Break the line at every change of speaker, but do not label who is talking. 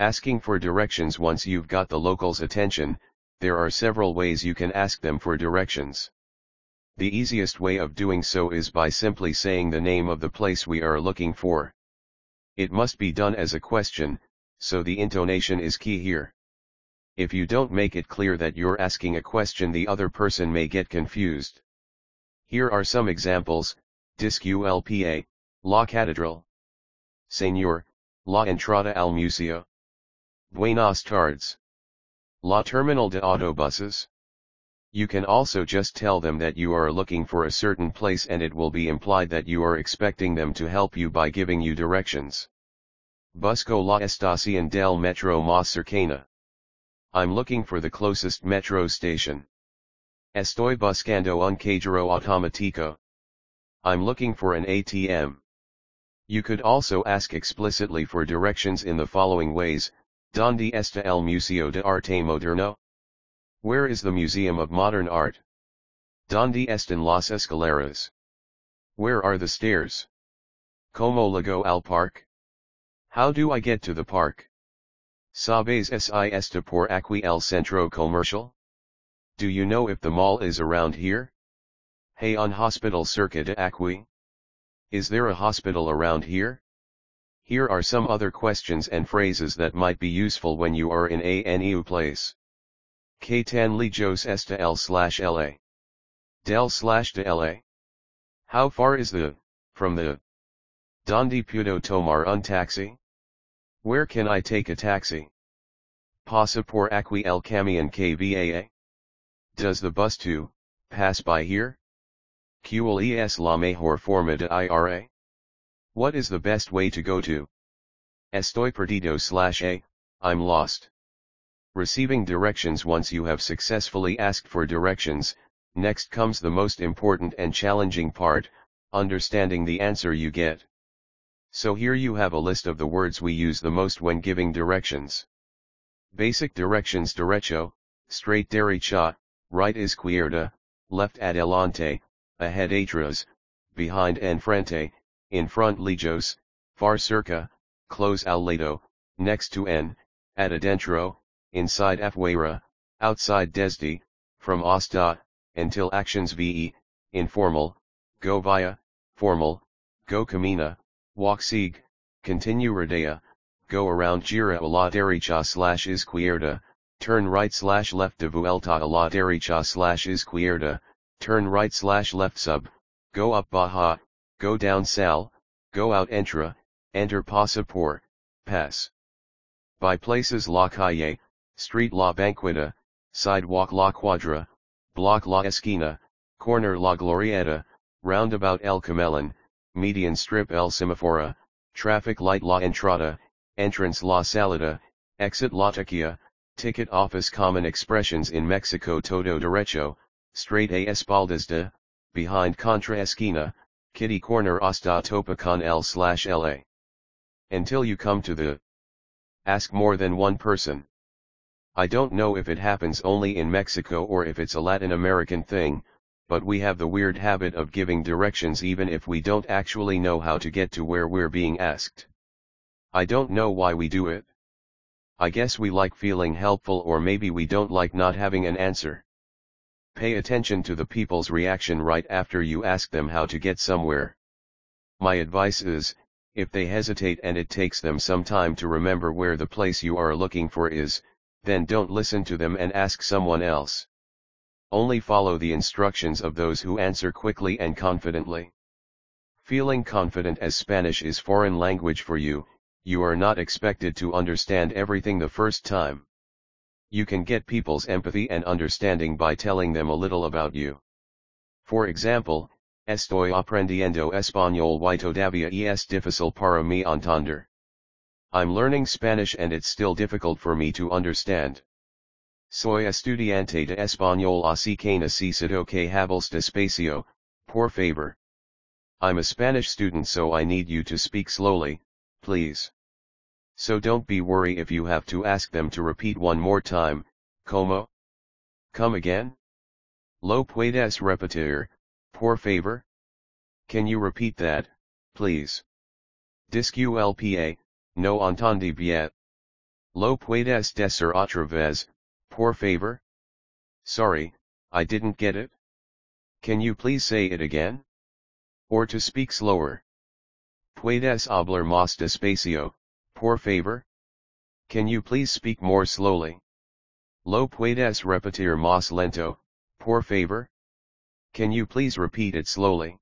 Asking for directions once you've got the locals' attention, there are several ways you can ask them for directions. The easiest way of doing so is by simply saying the name of the place we are looking for. It must be done as a question, so the intonation is key here. If you don't make it clear that you're asking a question the other person may get confused. Here are some examples, Disculpa, La Catedral. Señor, La Entrada al Museo. Buenas tardes. La Terminal de Autobuses. You can also just tell them that you are looking for a certain place and it will be implied that you are expecting them to help you by giving you directions. Busco la estación del metro más cercana. I'm looking for the closest metro station. Estoy buscando un cajero automático. I'm looking for an ATM. You could also ask explicitly for directions in the following ways, ¿Dónde está el Museo de Arte Moderno? Where is the Museum of Modern Art? ¿Dónde están las escaleras? Where are the stairs? ¿Cómo llego al parque? How do I get to the park? ¿Sabes si está por aquí el centro comercial? Do you know if the mall is around here? Hey un hospital cerca de aquí? Is there a hospital around here? Here are some other questions and phrases that might be useful when you are in a new place. Que tan lejos esta el slash la? Del slash de la? How far is the, from the? Donde puedo tomar un taxi? Where can I take a taxi? Pasa por aquí el camión va? Does the bus to, pass by here? ¿Cuál es la mejor forma de ir? What is the best way to go to? Estoy perdido slash a, I'm lost. Receiving directions once you have successfully asked for directions, next comes the most important and challenging part, understanding the answer you get. So here you have a list of the words we use the most when giving directions. Basic directions derecho, straight derecha, right izquierda, left adelante, ahead atrás, behind enfrente, in front lejos, far cerca, close al lado, next to n, at adentro, inside afuera, outside desde, from hasta, until actions ve, informal, go via, formal, go camina, walk sigue, continue rodea, go around gira a la derecha slash izquierda, turn right slash left de vuelta a la derecha slash izquierda, turn right slash left sub, go up baja, go down sal, go out entra, enter pasa por, pass. By places la calle, street la banqueta, sidewalk la cuadra, block la esquina, corner la glorieta, roundabout el camellón, median strip el semafora, traffic light la entrada, entrance la salida, exit la taquilla, Ticket office common expressions in Mexico todo derecho, straight a espaldas de, behind contra esquina, kitty corner hasta topa con el slash la. Until you come to the. Ask more than one person. I don't know if it happens only in Mexico or if it's a Latin American thing, but we have the weird habit of giving directions even if we don't actually know how to get to where we're being asked. I don't know why we do it. I guess we like feeling helpful or maybe we don't like not having an answer. Pay attention to the people's reaction right after you ask them how to get somewhere. My advice is, if they hesitate and it takes them some time to remember where the place you are looking for is, then don't listen to them and ask someone else. Only follow the instructions of those who answer quickly and confidently. Feeling confident as Spanish is foreign language for you, you are not expected to understand everything the first time. You can get people's empathy and understanding by telling them a little about you. For example, Estoy aprendiendo español y todavía es difícil para mí entender. I'm learning Spanish and it's still difficult for me to understand. Soy estudiante de español así que necesito que hables despacio, por favor. I'm a Spanish student so I need you to speak slowly, please. So don't be worry if you have to ask them to repeat one more time, como? Come again? Lo puedes repetir, por favor? Can you repeat that, please? Disculpa, no entendí bien. Lo puedes decir otra vez, por favor? Sorry, I didn't get it. Can you please say it again? Or to speak slower. Puedes hablar más despacio, por favor? Can you please speak more slowly? Lo puedes repetir más lento, por favor? Can you please repeat it slowly?